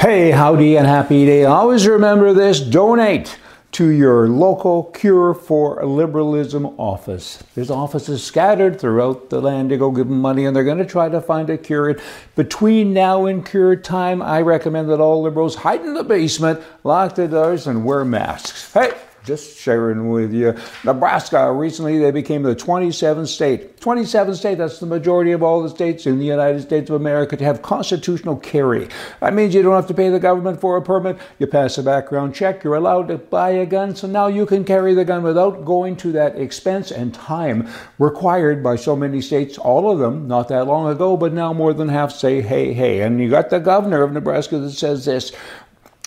Hey, howdy and happy day. Always remember this donate to your local Cure for Liberalism office. There's offices scattered throughout the land. to go give them money and they're going to try to find a cure. Between now and cure time, I recommend that all liberals hide in the basement, lock the doors, and wear masks. Hey! Just sharing with you. Nebraska, recently they became the 27th state. 27th state, that's the majority of all the states in the United States of America to have constitutional carry. That means you don't have to pay the government for a permit. You pass a background check. You're allowed to buy a gun. So now you can carry the gun without going to that expense and time required by so many states, all of them not that long ago, but now more than half say, hey, hey. And you got the governor of Nebraska that says this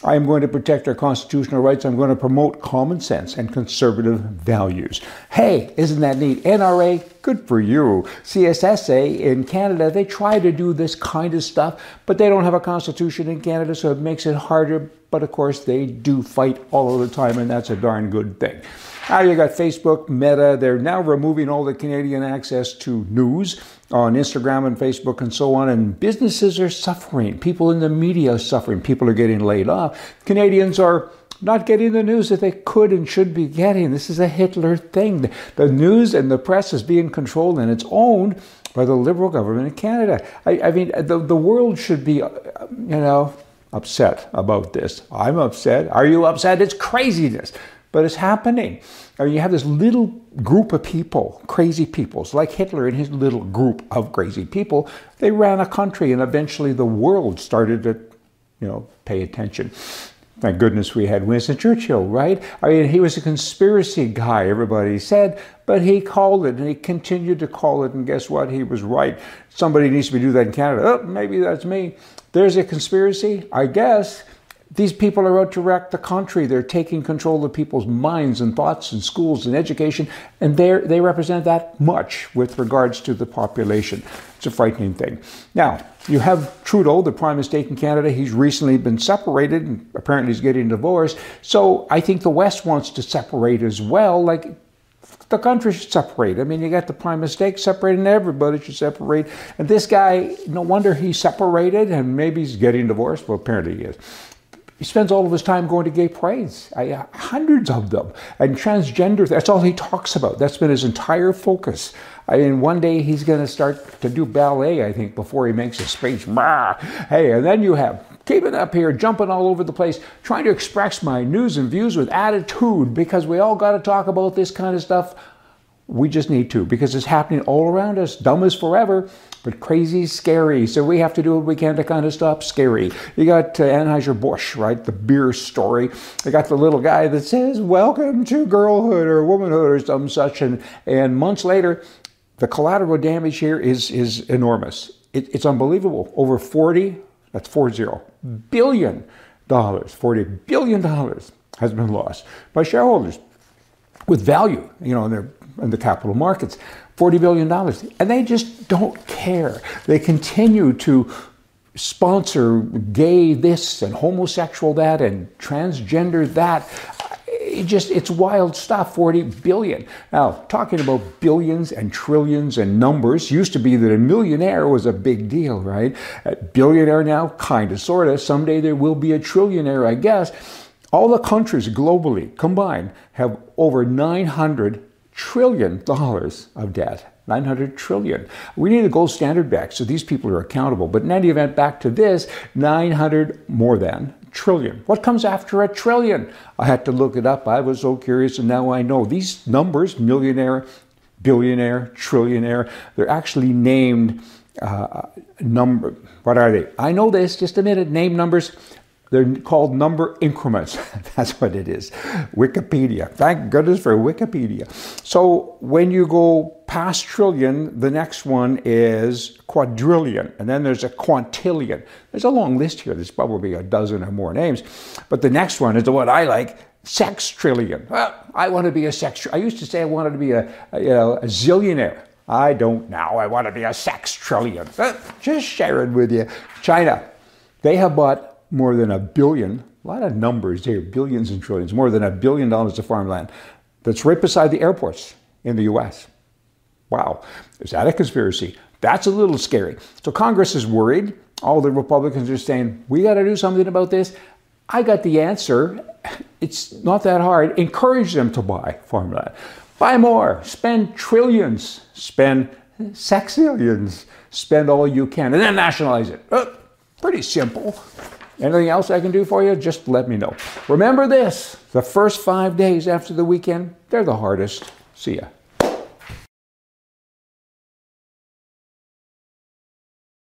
I am going to protect our constitutional rights. I'm going to promote common sense and conservative values. Hey, isn't that neat? NRA, good for you. CSSA in Canada, they try to do this kind of stuff, but they don't have a constitution in Canada, so it makes it harder. But of course, they do fight all of the time, and that's a darn good thing. Now you got Facebook, Meta. They're now removing all the Canadian access to news on Instagram and Facebook and so on. And businesses are suffering. People in the media are suffering. People are getting laid off. Canadians are not getting the news that they could and should be getting. This is a Hitler thing. The news and the press is being controlled and it's owned by the Liberal government in Canada. I, I mean, the, the world should be, uh, you know, upset about this. I'm upset. Are you upset? It's craziness but it's happening. Mean, you have this little group of people, crazy people, it's like Hitler and his little group of crazy people. They ran a country, and eventually the world started to, you know, pay attention. Thank goodness we had Winston Churchill, right? I mean, he was a conspiracy guy, everybody said, but he called it and he continued to call it, and guess what? He was right. Somebody needs to do that in Canada. Oh, maybe that's me. There's a conspiracy, I guess. These people are out to wreck the country. They're taking control of people's minds and thoughts and schools and education, and they represent that much with regards to the population. It's a frightening thing. Now, you have Trudeau, the prime minister in Canada. He's recently been separated, and apparently he's getting divorced. So I think the West wants to separate as well. Like the country should separate. I mean, you got the prime mistake separating, everybody should separate. And this guy, no wonder he's separated, and maybe he's getting divorced. Well, apparently he is. He spends all of his time going to gay parades, I, uh, hundreds of them, and transgender. That's all he talks about. That's been his entire focus. I mean, one day he's going to start to do ballet, I think, before he makes a speech. Hey, and then you have keeping up here, jumping all over the place, trying to express my news and views with attitude because we all got to talk about this kind of stuff. We just need to because it's happening all around us. Dumb as forever. But crazy scary. So we have to do what we can to kind of stop scary. You got uh, Anheuser-Busch, right? The beer story. You got the little guy that says, welcome to girlhood or womanhood or some such. And, and months later, the collateral damage here is, is enormous. It, it's unbelievable. Over 40, that's 40, billion dollars, 40 billion dollars has been lost by shareholders with value, you know, in, their, in the capital markets. $40 billion. And they just don't care. They continue to sponsor gay this and homosexual that and transgender that. It just it's wild stuff 40 billion now talking about billions and trillions and numbers used to be that a millionaire was a big deal right a billionaire now kind of sort of someday there will be a trillionaire i guess all the countries globally combined have over 900 trillion dollars of debt. 900 trillion. We need a gold standard back so these people are accountable. But in any event, back to this 900 more than trillion. What comes after a trillion? I had to look it up. I was so curious, and now I know. These numbers millionaire, billionaire, trillionaire they're actually named uh, number. What are they? I know this. Just a minute. Name numbers. They're called number increments. That's what it is. Wikipedia. Thank goodness for Wikipedia. So when you go past trillion, the next one is quadrillion, and then there's a quintillion. There's a long list here. There's probably a dozen or more names. But the next one is the one I like, sextrillion. Well, I want to be a sex. I used to say I wanted to be a, a you know a zillionaire. I don't now. I want to be a sex trillion. Just share it with you. China, they have bought more than a billion, a lot of numbers here, billions and trillions, more than a billion dollars of farmland that's right beside the airports in the US. Wow, is that a conspiracy? That's a little scary. So Congress is worried. all the Republicans are saying, we got to do something about this. I got the answer. It's not that hard. Encourage them to buy farmland. Buy more. Spend trillions. Spend sexillions. Spend all you can. And then nationalize it. Uh, pretty simple. Anything else I can do for you? Just let me know. Remember this the first five days after the weekend, they're the hardest. See ya.